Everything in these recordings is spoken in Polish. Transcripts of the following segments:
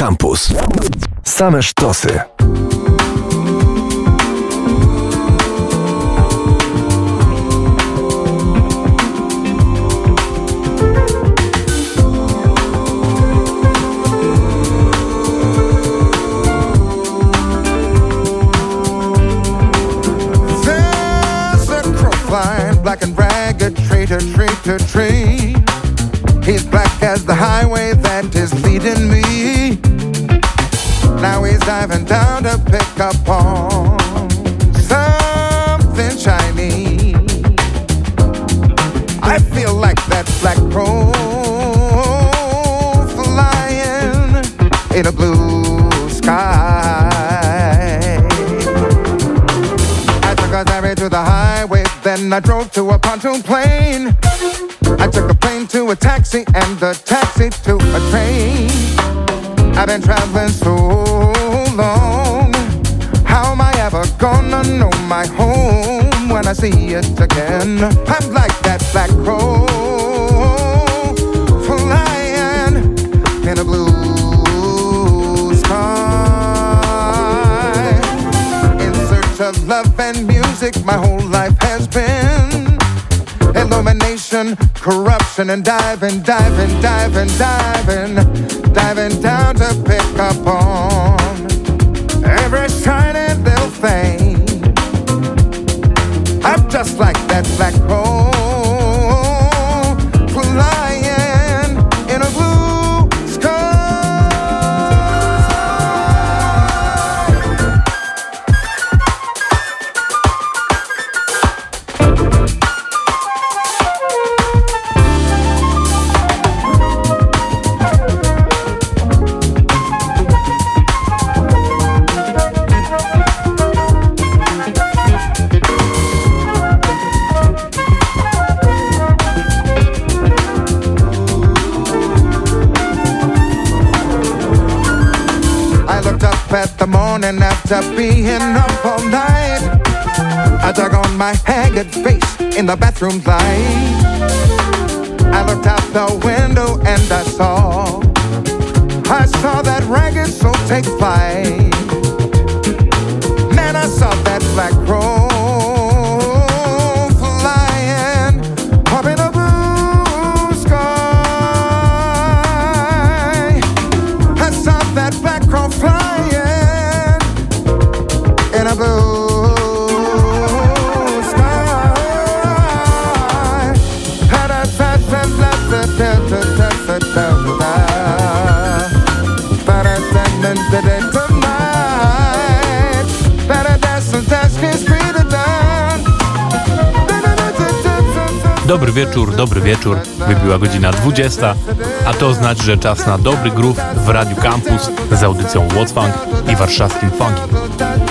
Campus. Same sztosy. black and ragged traitor, traitor, tree. He's black as the highway that is leading me. Diving down to pick up on something shiny. I feel like that black crow flying in a blue sky. I took a dive to the highway, then I drove to a pontoon plane. I took a plane to a taxi and a taxi to a train. I've been traveling so long. How am I ever gonna know my home when I see it again? I'm like that black crow flying in a blue sky. In search of love and music, my whole life has been illumination, corruption, and diving, diving, diving, diving, diving down to pick up on every shiny little thing. I'm just like that black morning after being up all night. I dug on my haggard face in the bathroom light. I looked out the window and I saw, I saw that ragged soul take flight. Man, I saw that black crow. Dobry wieczór, dobry wieczór. Wybiła godzina 20, a to znaczy, że czas na dobry groove w Radiu Campus z audycją What's i warszawskim funkiem.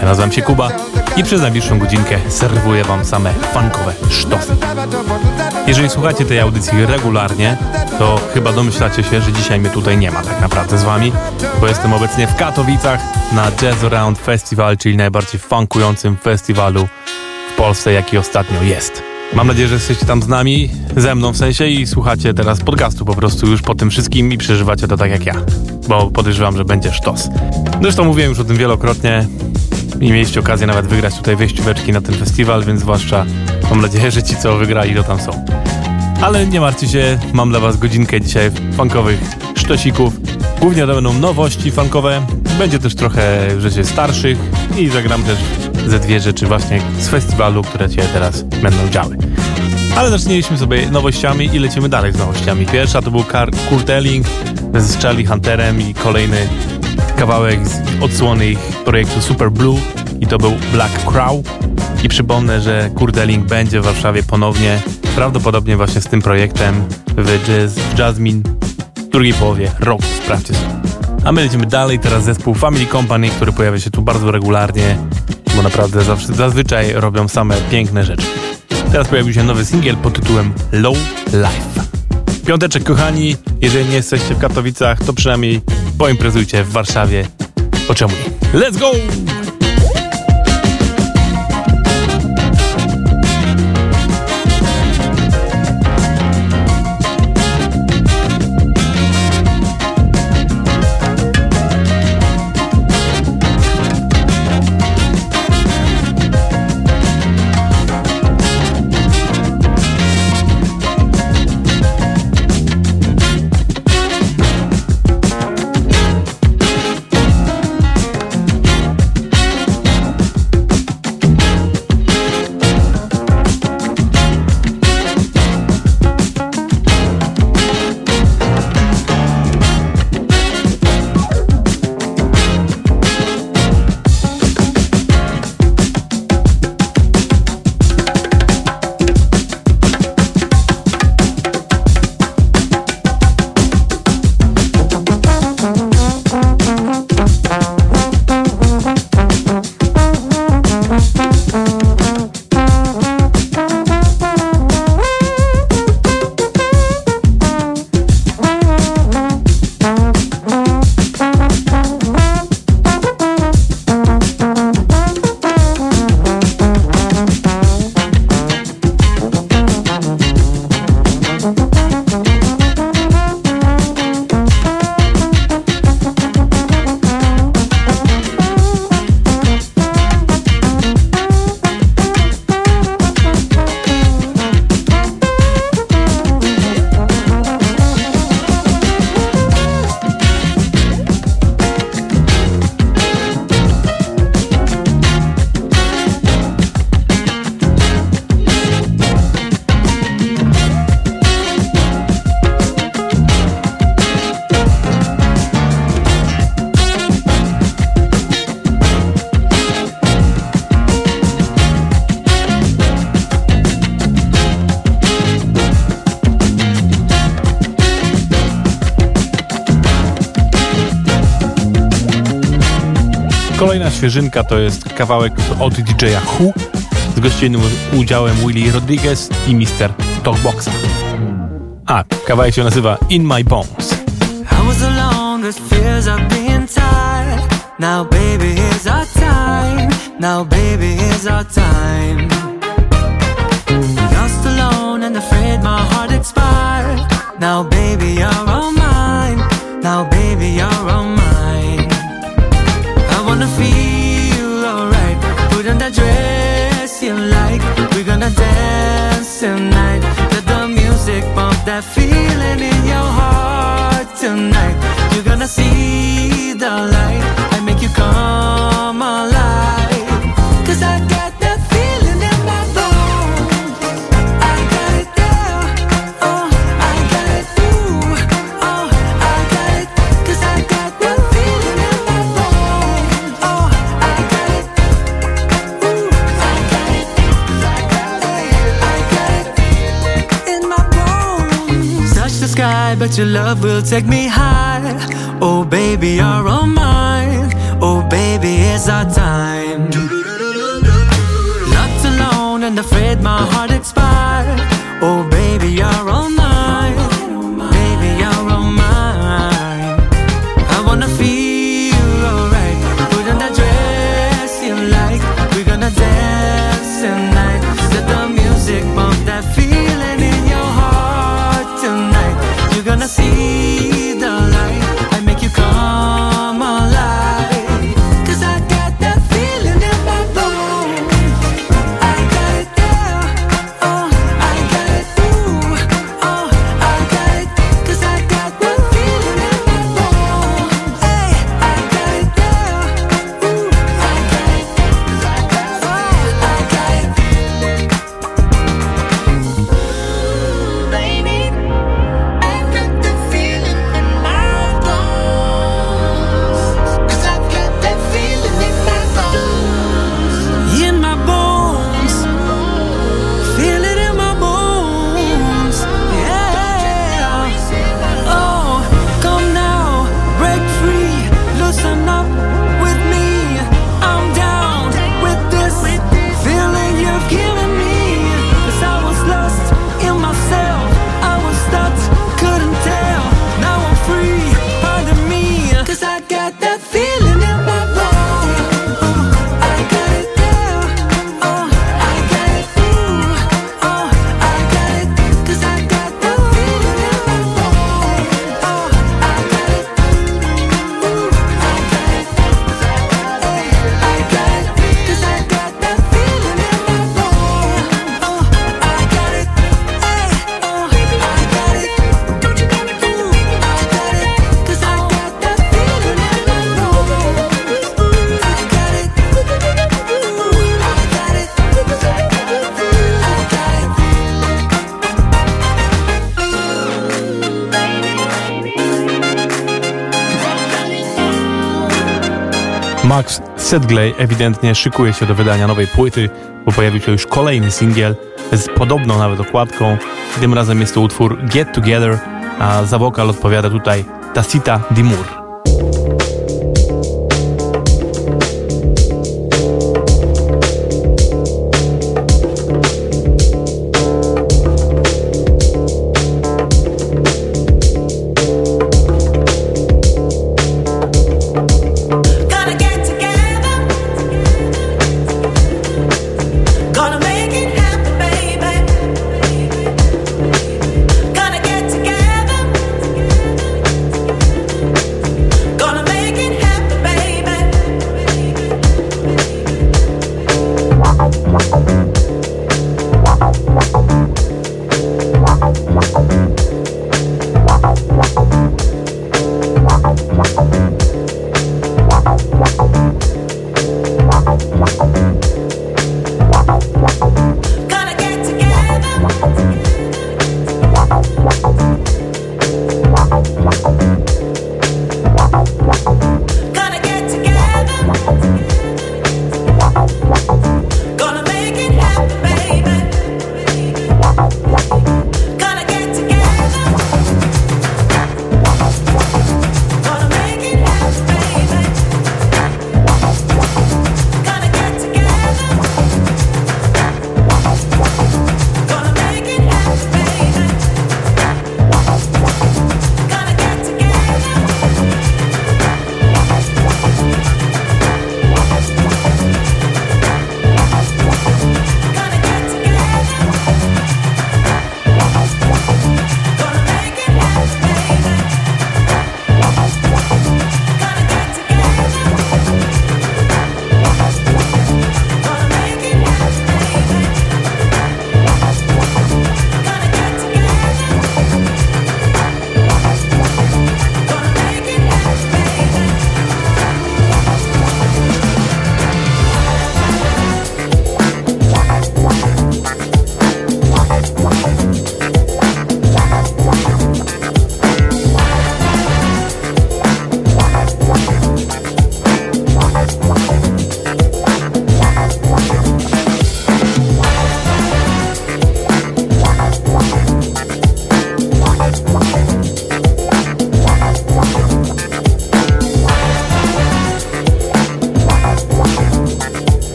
Ja nazywam się Kuba i przez najbliższą godzinkę serwuję Wam same funkowe sztosy. Jeżeli słuchacie tej audycji regularnie, to chyba domyślacie się, że dzisiaj mnie tutaj nie ma tak naprawdę z Wami, bo jestem obecnie w Katowicach na Jazz Around Festival, czyli najbardziej funkującym festiwalu w Polsce, jaki ostatnio jest. Mam nadzieję, że jesteście tam z nami, ze mną w sensie i słuchacie teraz podcastu po prostu już po tym wszystkim i przeżywacie to tak jak ja, bo podejrzewam, że będzie sztos. Zresztą mówiłem już o tym wielokrotnie i mieliście okazję nawet wygrać tutaj wejścióweczki na ten festiwal, więc zwłaszcza mam nadzieję, że ci co wygrali to tam są. Ale nie martwcie się, mam dla was godzinkę dzisiaj funkowych sztosików. Głównie to będą nowości funkowe, będzie też trochę rzeczy starszych i zagram też ze dwie rzeczy właśnie z festiwalu, które się teraz będą działy. Ale zaczęliśmy sobie nowościami i lecimy dalej z nowościami. Pierwsza to był Kurt Elling z Charlie Hunterem i kolejny kawałek z odsłony ich projektu Super Blue i to był Black Crow. I przypomnę, że Kurt Elling będzie w Warszawie ponownie, prawdopodobnie właśnie z tym projektem w, jazz, Jasmine w drugiej połowie roku. Sprawdźcie sobie. A my lecimy dalej, teraz zespół Family Company, który pojawia się tu bardzo regularnie bo naprawdę zawsze, zazwyczaj robią same piękne rzeczy. Teraz pojawił się nowy singiel pod tytułem Low Life. Piąteczek, kochani, jeżeli nie jesteście w Katowicach, to przynajmniej poimprezujcie w Warszawie. Po czemu nie? Let's go! świeżynka to jest kawałek od DJ-a Who z gościnnym udziałem Willy Rodriguez i Mr. Talkboxa. A, kawałek się nazywa In My Bones. I was alone, this fears of being tired. Now baby, here's our time. Now baby, here's our time. Lost alone and afraid my heart expired. Now baby, you're all mine. Now baby, you're all mine. tonight. Let the music bump that feeling in your heart tonight. You're gonna see the light. your love will take me high. Oh, baby, you're on my Sedgley ewidentnie szykuje się do wydania nowej płyty, bo pojawił się już kolejny singiel z podobną nawet okładką. Tym razem jest to utwór Get Together, a za wokal odpowiada tutaj Tacita Dimur.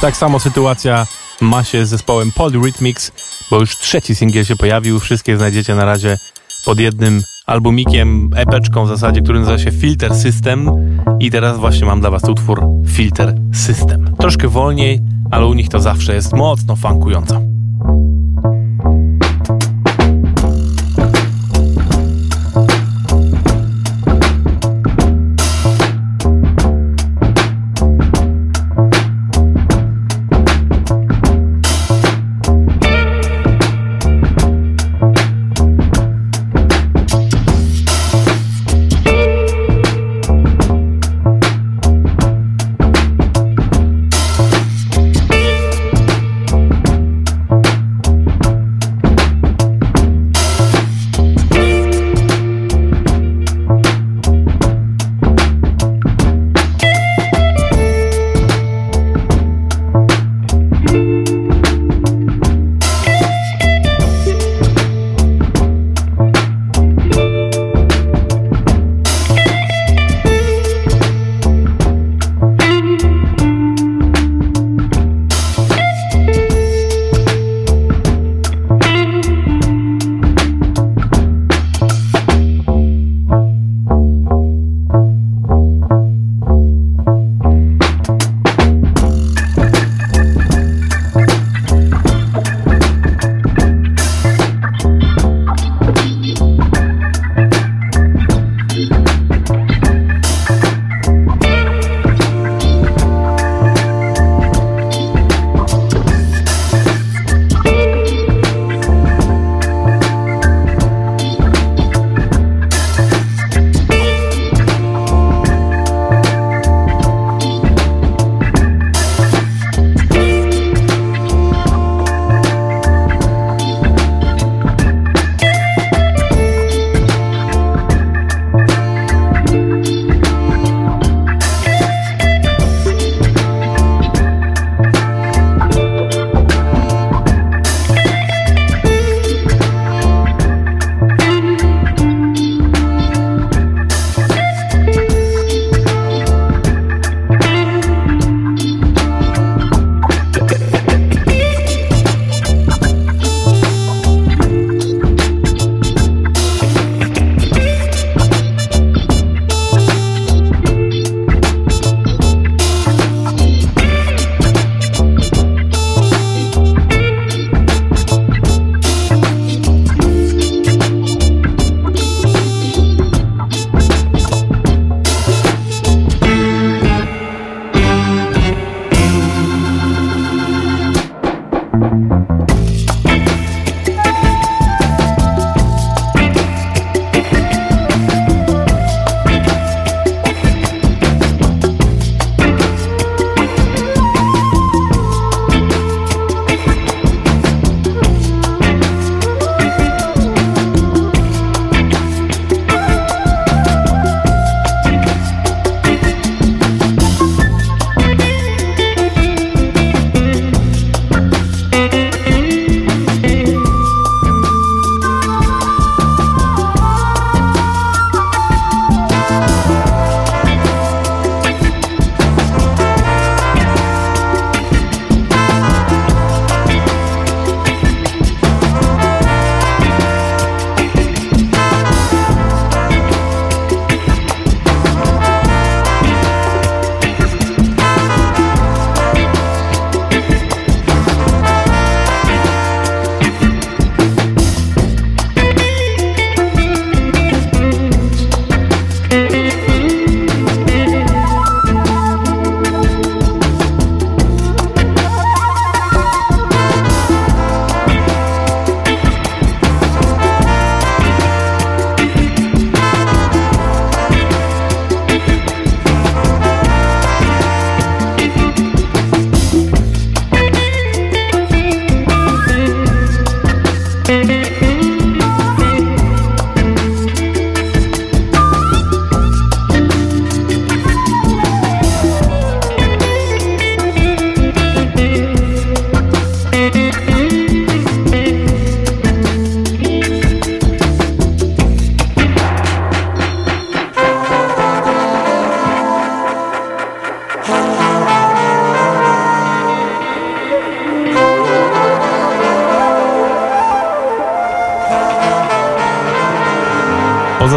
Tak samo sytuacja ma się z zespołem Polyrhythmics, bo już trzeci singiel się pojawił. Wszystkie znajdziecie na razie pod jednym albumikiem, epeczką w zasadzie, który nazywa się Filter System i teraz właśnie mam dla was utwór Filter System. Troszkę wolniej, ale u nich to zawsze jest mocno funkująco.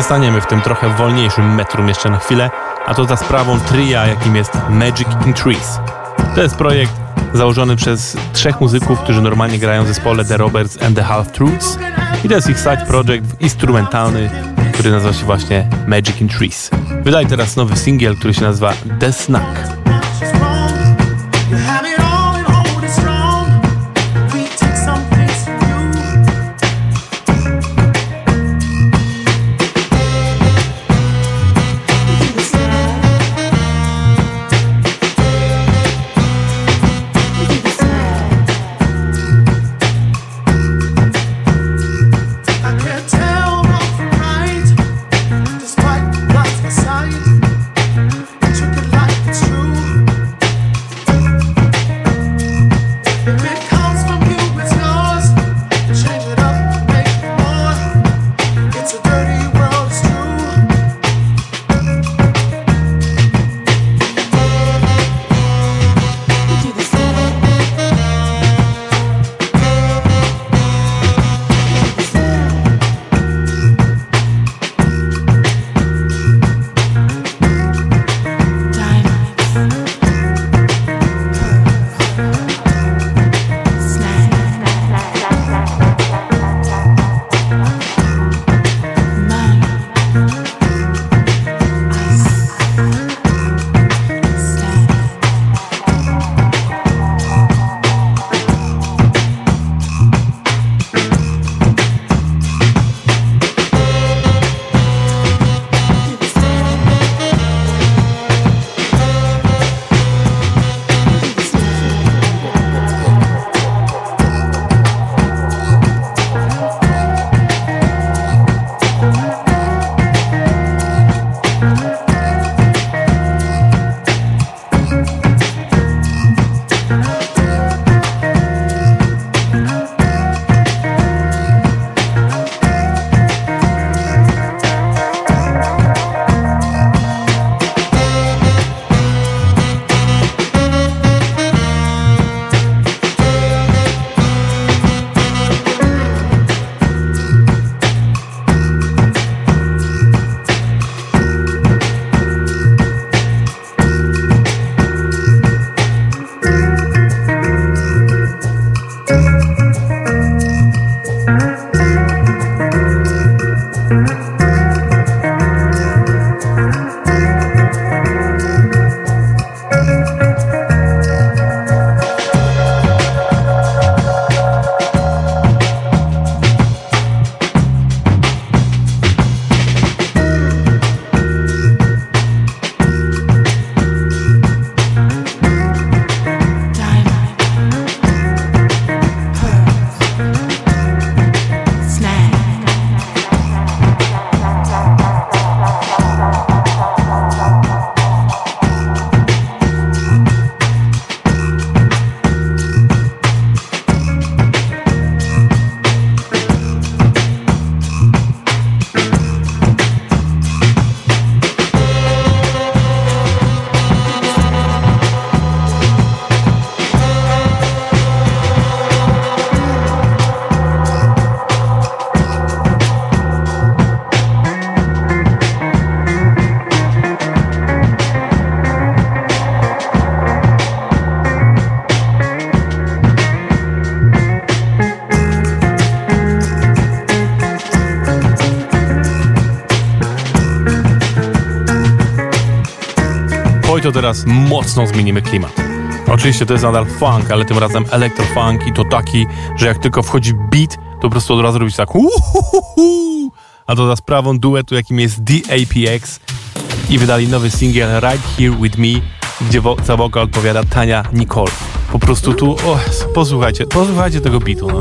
Pozostaniemy w tym trochę wolniejszym metrum jeszcze na chwilę, a to za sprawą tria, jakim jest Magic in Trees. To jest projekt założony przez trzech muzyków, którzy normalnie grają w zespole The Roberts and the Half Truths i to jest ich side project instrumentalny, który nazywa się właśnie Magic in Trees. Wydali teraz nowy singiel, który się nazywa The Snack. To teraz mocno zmienimy klimat. Oczywiście to jest nadal funk, ale tym razem electrofunk i to taki, że jak tylko wchodzi beat, to po prostu od razu robić tak uhuhuhu. A to za sprawą duetu, jakim jest DAPX i wydali nowy singiel Right Here With Me, gdzie wo za wokal odpowiada Tania Nicole. Po prostu tu, oh, posłuchajcie, posłuchajcie tego beatu, no.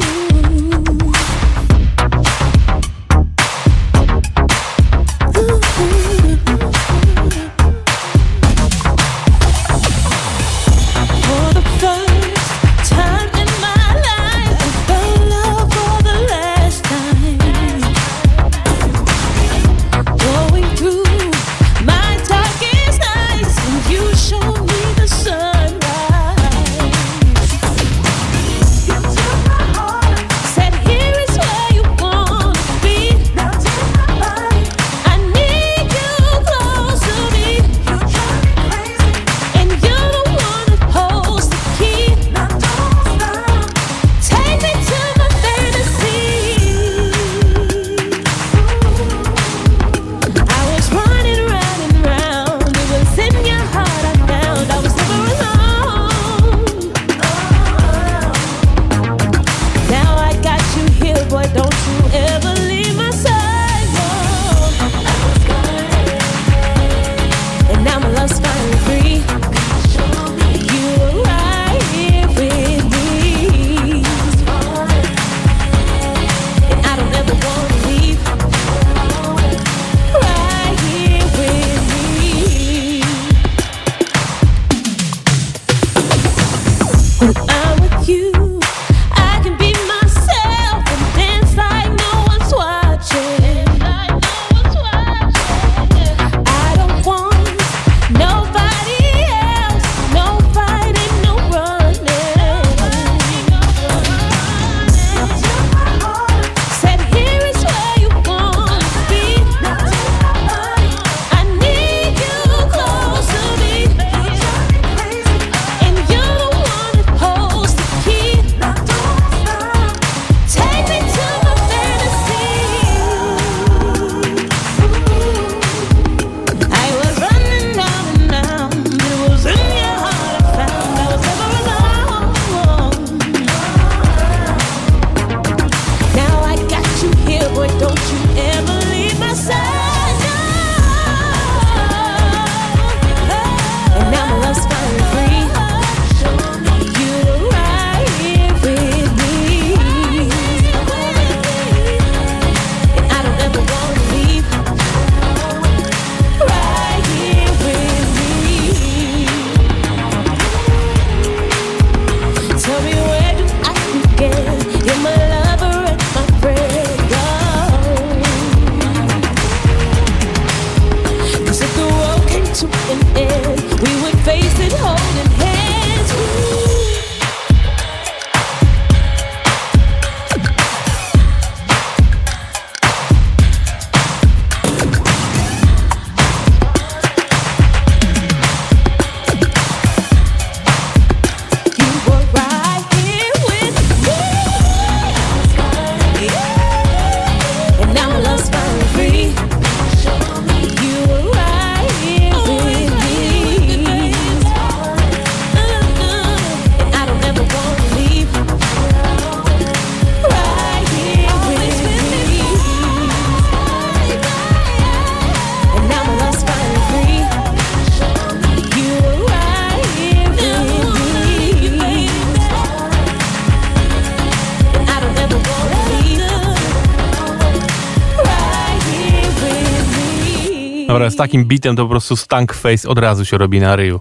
Dobra, z takim bitem to po prostu stank face od razu się robi na ryju.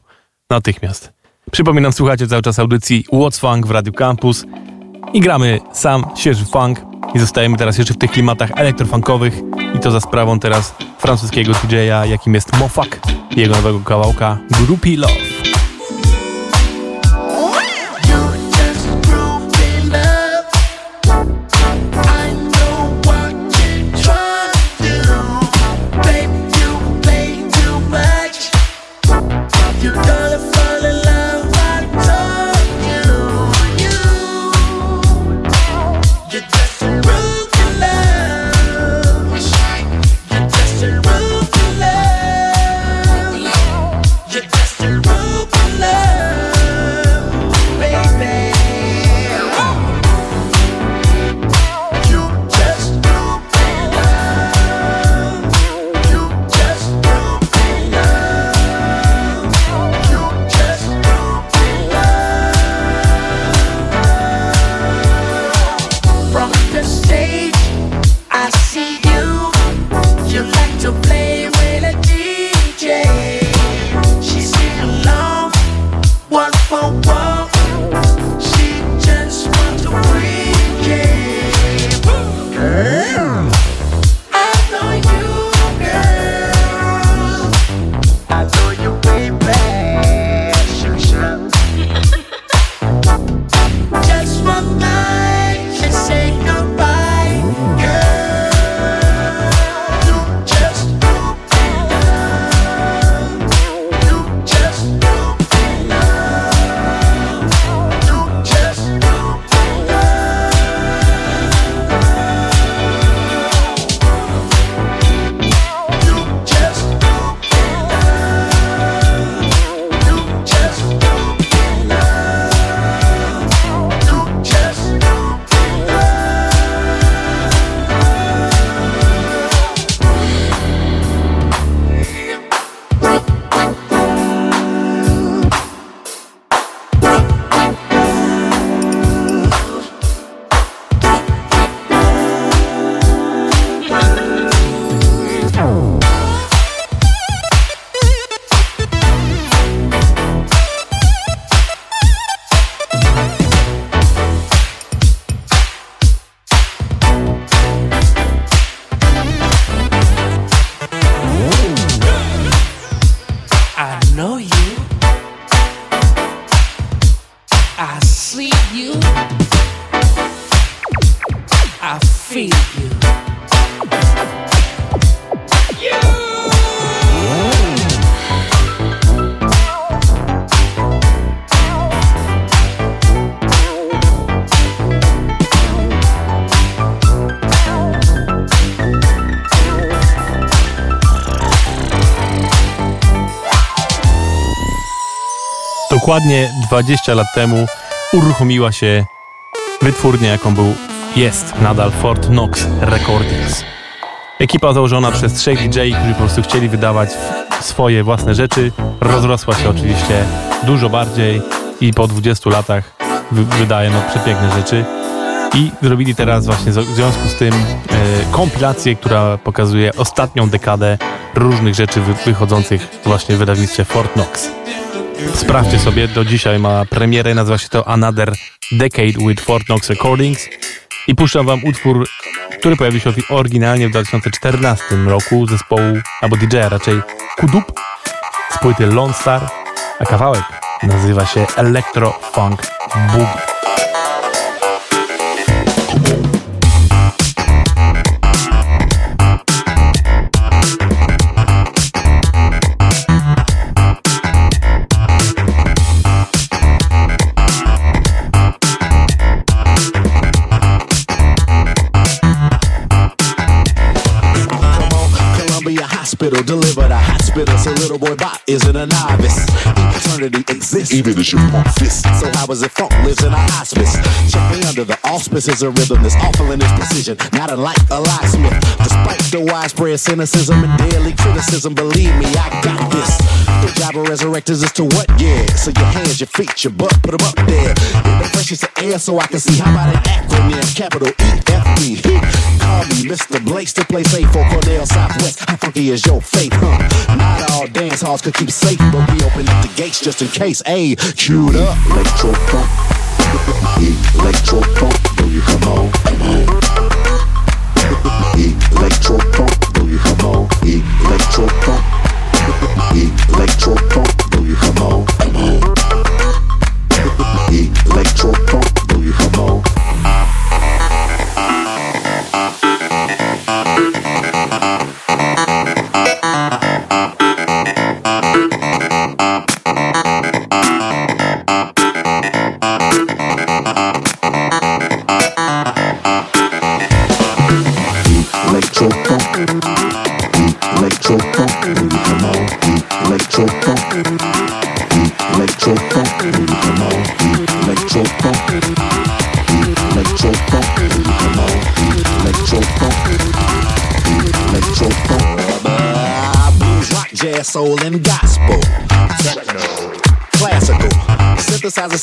Natychmiast. Przypominam, słuchacie cały czas audycji What's Funk w Radio Campus i gramy sam świeży funk i zostajemy teraz jeszcze w tych klimatach elektrofunkowych i to za sprawą teraz francuskiego DJ-a, jakim jest Mofak jego nowego kawałka Groupie Love. Dokładnie 20 lat temu uruchomiła się wytwórnia, jaką był, jest nadal Fort Knox Recordings. Ekipa założona przez trzech DJ, którzy po prostu chcieli wydawać swoje własne rzeczy, rozrosła się oczywiście dużo bardziej i po 20 latach wy wydaje no przepiękne rzeczy. I zrobili teraz właśnie w związku z tym e, kompilację, która pokazuje ostatnią dekadę różnych rzeczy wy wychodzących właśnie w wydawnictwie Fort Knox. Sprawdźcie sobie, do dzisiaj ma premierę, nazywa się to Another Decade with Fort Knox Recordings i puszczam wam utwór, który pojawił się oryginalnie w 2014 roku zespołu, albo DJ-a raczej Kudup z płyty Lone Star, a kawałek nazywa się Electro Funk Boogie. Little boy Bot isn't a novice. Eternity exists, even as you pump fist. So how is it funk lives in a hospice? Check me under the auspices of rhythm that's awful in its precision, not unlike a locksmith. Despite the widespread cynicism and daily criticism, believe me, I got this. The job of resurrectors is to what? Yeah. So your hands, your feet, your butt, put them up there. In the freshest of air so I can see how about an acronym, capital E F E. Call me Mr. Blake, still play safe for Cornell Southwest. How funky is your faith, huh? Not all dance halls could keep safe, but we open up the gates just in case. Hey, queued up. Electro. Electro. Do you come on? Come on. Electro. Do you come on? Electro funk. Electro.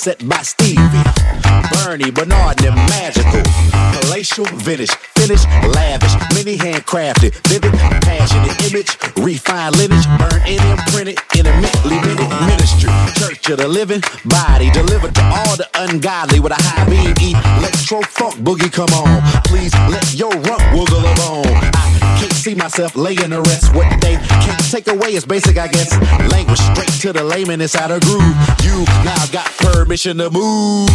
Set by Stevie. Bernie, Bernard, and magical. Palatial, vintage, finish, lavish, many handcrafted, vivid, passionate image, refined lineage, burned and imprinted in a mentally minute ministry. Church of the living body, delivered to all the ungodly with a high beam. Electro funk boogie, come on. Please let your rump wiggle. I can't see myself laying the rest. What they can't take away is basic, I guess. Language straight to the layman inside a groove. You now got permission to move.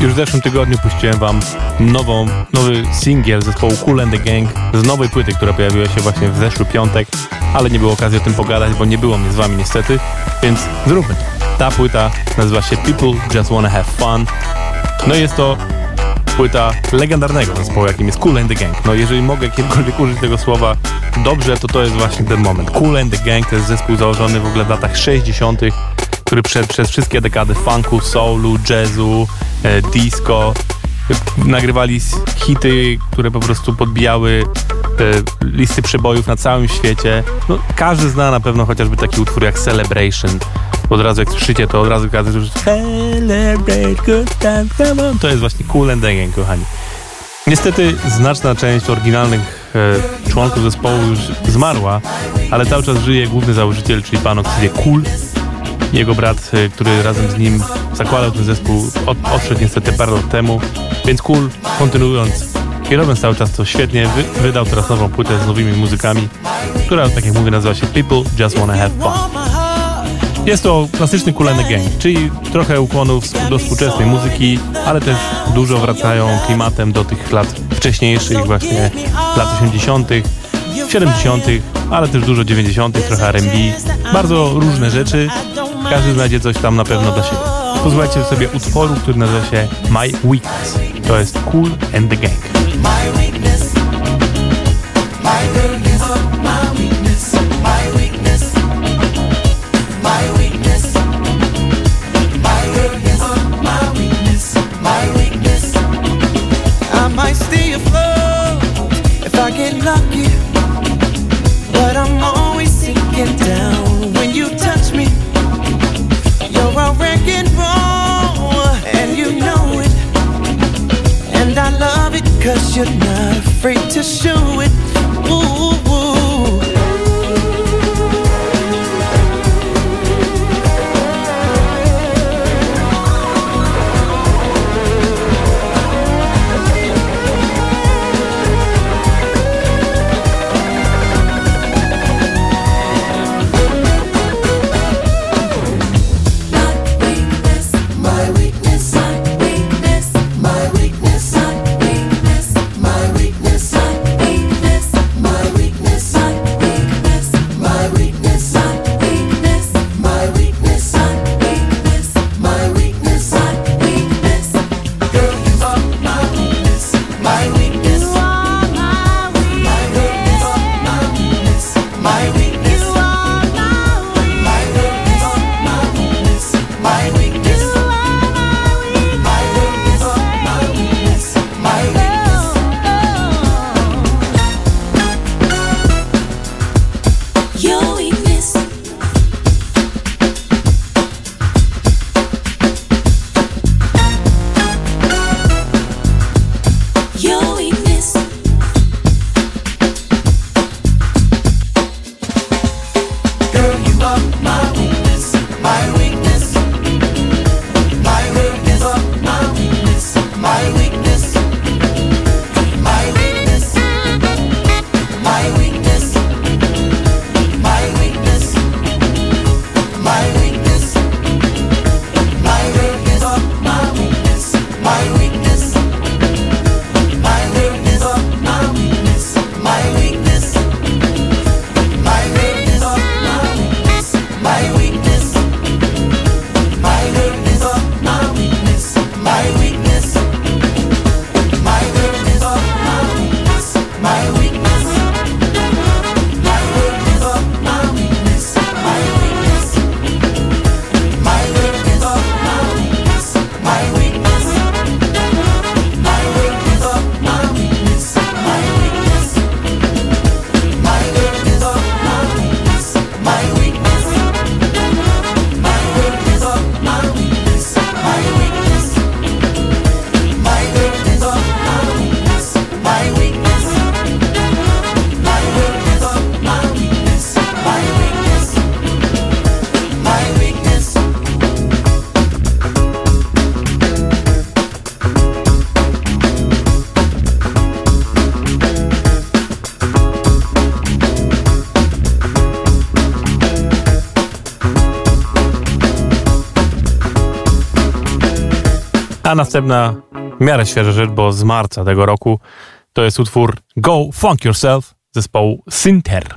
Już w zeszłym tygodniu puściłem wam nową, nowy singiel zespołu Cool and the Gang z nowej płyty, która pojawiła się właśnie w zeszły piątek, ale nie było okazji o tym pogadać, bo nie było mnie z wami niestety, więc zróbmy. Ta płyta nazywa się People Just Wanna Have Fun. No i jest to płyta legendarnego zespołu, jakim jest Cool and the Gang. No jeżeli mogę kiedykolwiek użyć tego słowa dobrze, to to jest właśnie ten moment. Cool and the Gang to jest zespół założony w ogóle w latach 60., który przed, przez wszystkie dekady funku, soulu, jazzu, e, disco nagrywali hity, które po prostu podbijały e, listy przebojów na całym świecie. No, każdy zna na pewno chociażby taki utwór jak Celebration. Od razu jak słyszycie, to od razu każdy słyszy Celebrate good time, come on. To jest właśnie Cool and Gang, kochani. Niestety znaczna część oryginalnych e, członków zespołu już zmarła, ale cały czas żyje główny założyciel, czyli pan o ksywie Cool. Jego brat, e, który razem z nim zakładał ten zespół, od, odszedł niestety parę lat temu, więc Cool, kontynuując i robiąc cały czas to świetnie, wy, wydał teraz nową płytę z nowymi muzykami, która, tak jak mówię, nazywa się People Just Wanna Have Fun. Jest to klasyczny and the Gang, czyli trochę ukłonów do współczesnej muzyki, ale też dużo wracają klimatem do tych lat wcześniejszych, właśnie lat 80., 70., ale też dużo 90., trochę R&B. Bardzo różne rzeczy. Każdy znajdzie coś tam na pewno dla siebie. Posłuchajcie sobie utworu, który nazywa się My Weakness. To jest Cool and the Gang. następna w miarę świeża rzecz, bo z marca tego roku to jest utwór Go Funk Yourself zespołu Sinter.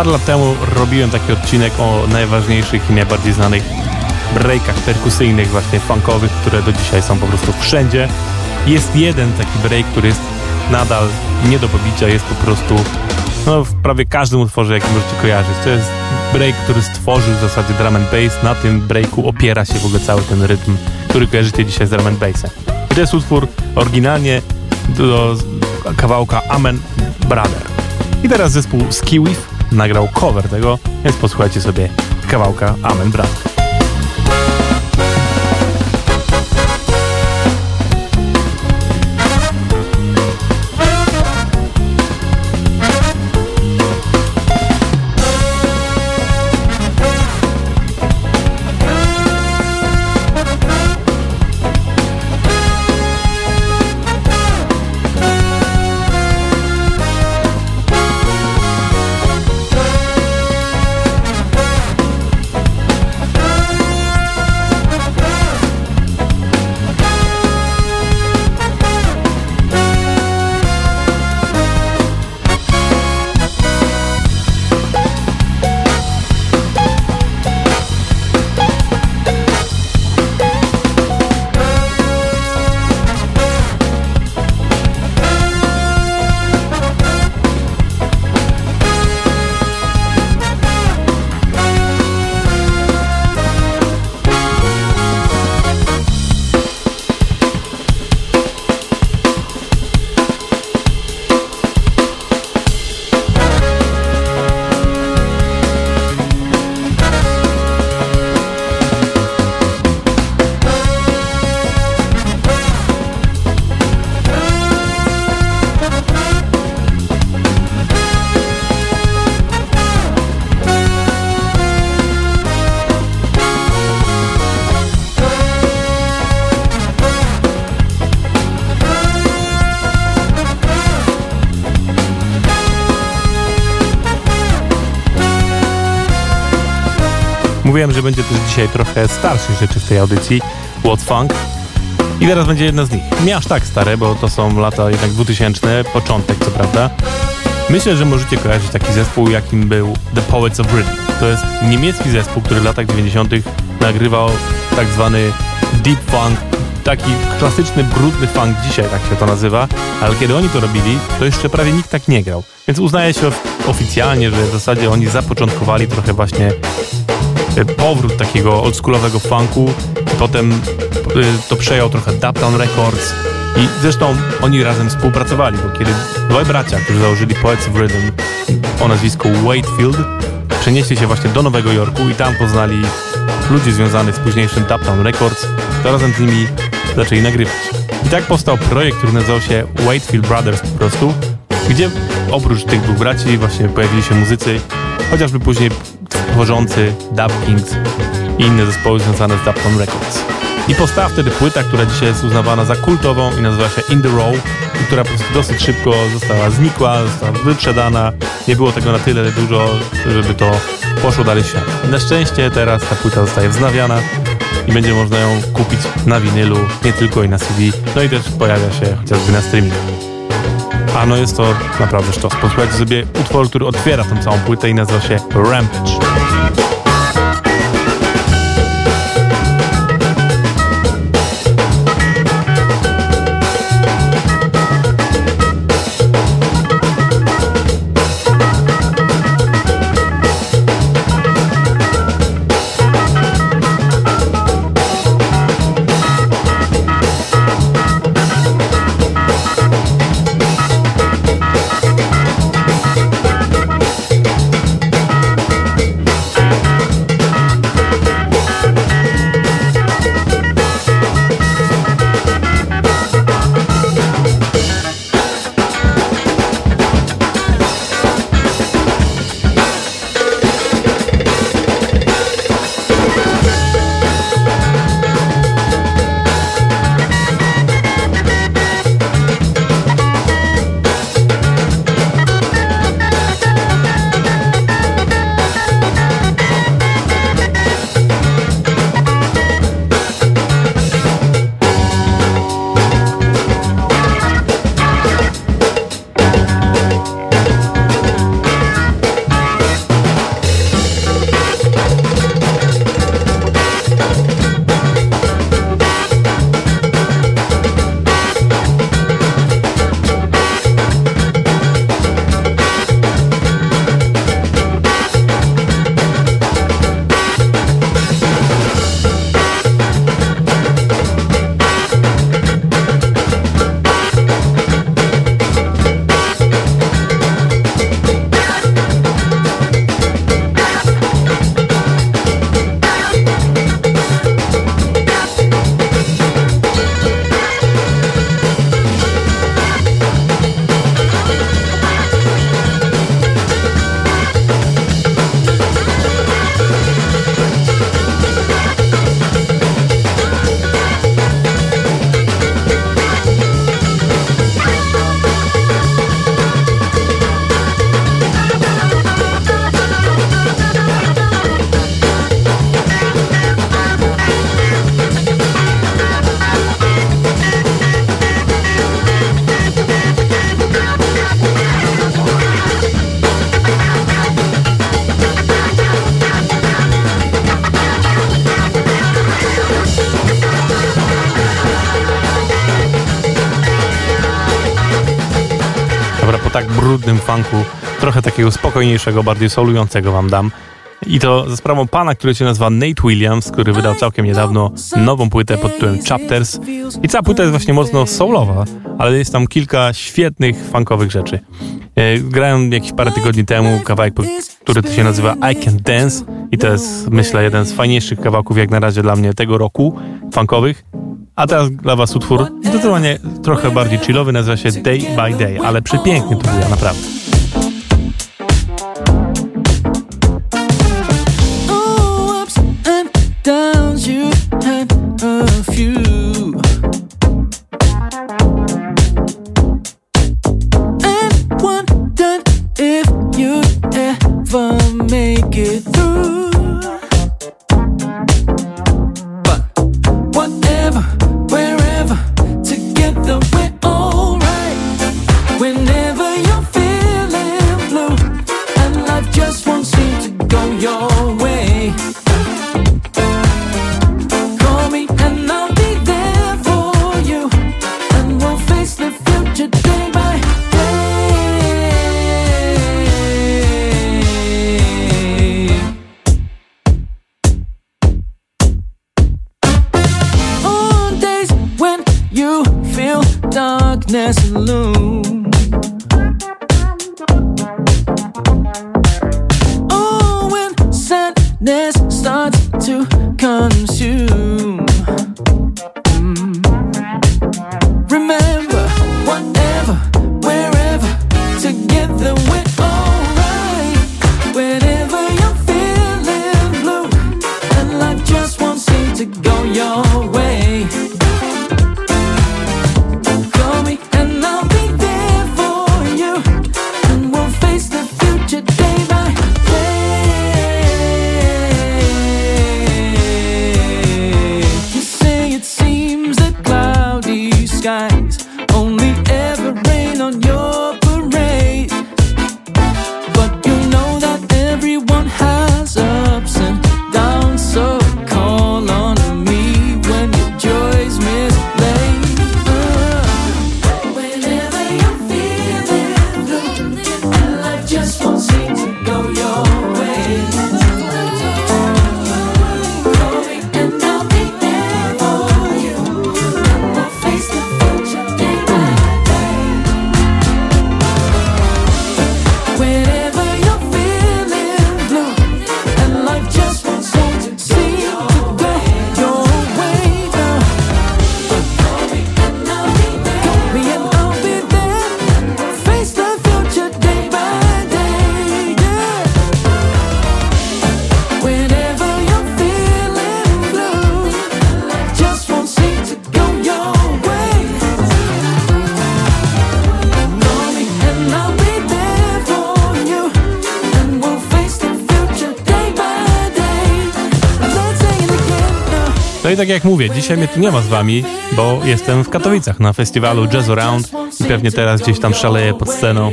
Parę lat temu robiłem taki odcinek o najważniejszych i najbardziej znanych breakach perkusyjnych, właśnie funkowych, które do dzisiaj są po prostu wszędzie. Jest jeden taki break, który jest nadal nie do pobicia, jest po prostu no, w prawie każdym utworze, jaki możecie kojarzyć. To jest break, który stworzył w zasadzie drum and bass. Na tym breaku opiera się w ogóle cały ten rytm, który kojarzycie dzisiaj z drum and bassem. I to jest utwór oryginalnie do kawałka Amen Brother. I teraz zespół Skiwif nagrał cover tego, więc posłuchajcie sobie kawałka Amen Brother. Mówiłem, że będzie też dzisiaj trochę starszych rzeczy w tej audycji, What's Funk. I teraz będzie jedna z nich. Nie aż tak stare, bo to są lata jednak 2000, początek co prawda. Myślę, że możecie kojarzyć taki zespół, jakim był The Poets of Rhythm. To jest niemiecki zespół, który w latach 90. nagrywał tak zwany deep funk, taki klasyczny, brudny funk, dzisiaj tak się to nazywa, ale kiedy oni to robili, to jeszcze prawie nikt tak nie grał. Więc uznaje się oficjalnie, że w zasadzie oni zapoczątkowali trochę właśnie powrót takiego oldschoolowego funku. Potem e, to przejął trochę Daptown Records i zresztą oni razem współpracowali, bo kiedy dwaj bracia, którzy założyli Poets of Rhythm o nazwisku Wakefield, przenieśli się właśnie do Nowego Jorku i tam poznali ludzi związanych z późniejszym Daptown Records, to razem z nimi zaczęli nagrywać. I tak powstał projekt, który nazywał się Wakefield Brothers po prostu, gdzie oprócz tych dwóch braci właśnie pojawili się muzycy, chociażby później tworzący Dub Kings i inne zespoły związane z Dapton Records. I powstała wtedy płyta, która dzisiaj jest uznawana za kultową i nazywa się In The Row, i która po prostu dosyć szybko została znikła, została wyprzedana. Nie było tego na tyle dużo, żeby to poszło dalej w świat. Na szczęście teraz ta płyta zostaje wznawiana i będzie można ją kupić na winylu, nie tylko i na CD, no i też pojawia się chociażby na streamingu. A no jest to naprawdę sztos. Posłuchajcie sobie utwór, który otwiera tą całą płytę i nazywa się Rampage. Spokojniejszego, bardziej solującego wam dam. I to za sprawą pana, który się nazywa Nate Williams, który wydał całkiem niedawno nową płytę pod tytułem Chapters. I cała płyta jest właśnie mocno soulowa, ale jest tam kilka świetnych funkowych rzeczy. E, grałem jakieś parę tygodni temu kawałek, który to się nazywa I Can Dance i to jest, myślę, jeden z fajniejszych kawałków jak na razie dla mnie tego roku funkowych. A teraz dla was utwór zdecydowanie trochę bardziej chillowy, nazywa się Day by Day, ale przepiękny to był, naprawdę. Tak jak mówię, dzisiaj mnie tu nie ma z wami, bo jestem w Katowicach na festiwalu Jazz Around i pewnie teraz gdzieś tam szaleję pod sceną,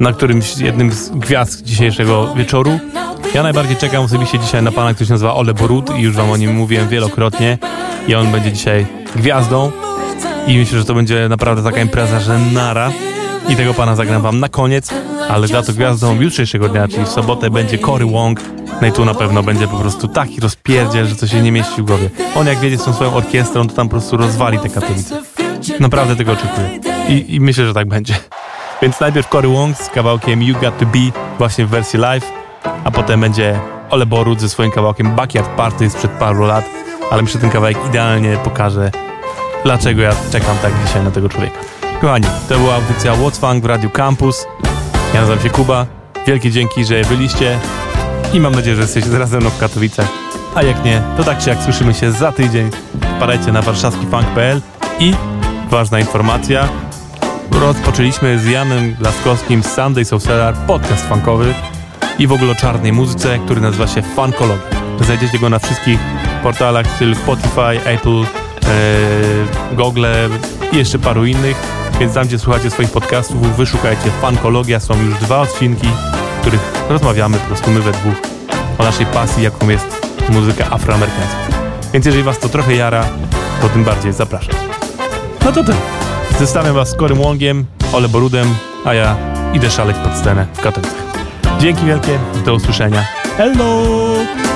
na którymś jednym z gwiazd dzisiejszego wieczoru. Ja najbardziej czekam osobiście dzisiaj na pana, który się nazywa Ole Borut i już wam o nim mówiłem wielokrotnie. I on będzie dzisiaj gwiazdą i myślę, że to będzie naprawdę taka impreza, że nara. I tego pana zagram wam na koniec, ale za to gwiazdą jutrzejszego dnia, czyli w sobotę będzie Cory Wong, no i tu na pewno będzie po prostu taki rozpierdziel, że to się nie mieści w głowie. On jak wiedzie z tą swoją orkiestrą, to tam po prostu rozwali te Katowice. Naprawdę tego oczekuję. I, I myślę, że tak będzie. Więc najpierw Cory Wong z kawałkiem You Got To Be właśnie w wersji live, a potem będzie Ole Borut ze swoim kawałkiem Backyard Party sprzed paru lat, ale myślę, że ten kawałek idealnie pokaże, dlaczego ja czekam tak dzisiaj na tego człowieka. Kochani, to była audycja What's Funk w Radiu Campus. Ja nazywam się Kuba. Wielkie dzięki, że byliście i mam nadzieję, że jesteście zaraz ze mną w Katowicach. A jak nie, to tak czy jak słyszymy się za tydzień. Wpadajcie na warszawskifunk.pl i ważna informacja, rozpoczęliśmy z Janem Laskowskim z Sundays of Cellar podcast funkowy i w ogóle o czarnej muzyce, który nazywa się Funkologia. Znajdziecie go na wszystkich portalach, styl Spotify, Apple, e, Google i jeszcze paru innych, więc tam, gdzie słuchacie swoich podcastów, wyszukajcie Funkologia. Są już dwa odcinki, których rozmawiamy po prostu my we dwóch o naszej pasji, jaką jest muzyka afroamerykańska. Więc jeżeli was to trochę jara, to tym bardziej zapraszam. No to tyle. Zostawiam was z Corym Łągiem, Ole Borudem, a ja idę szaleć pod scenę w Katowicach. Dzięki wielkie, do usłyszenia. Hello!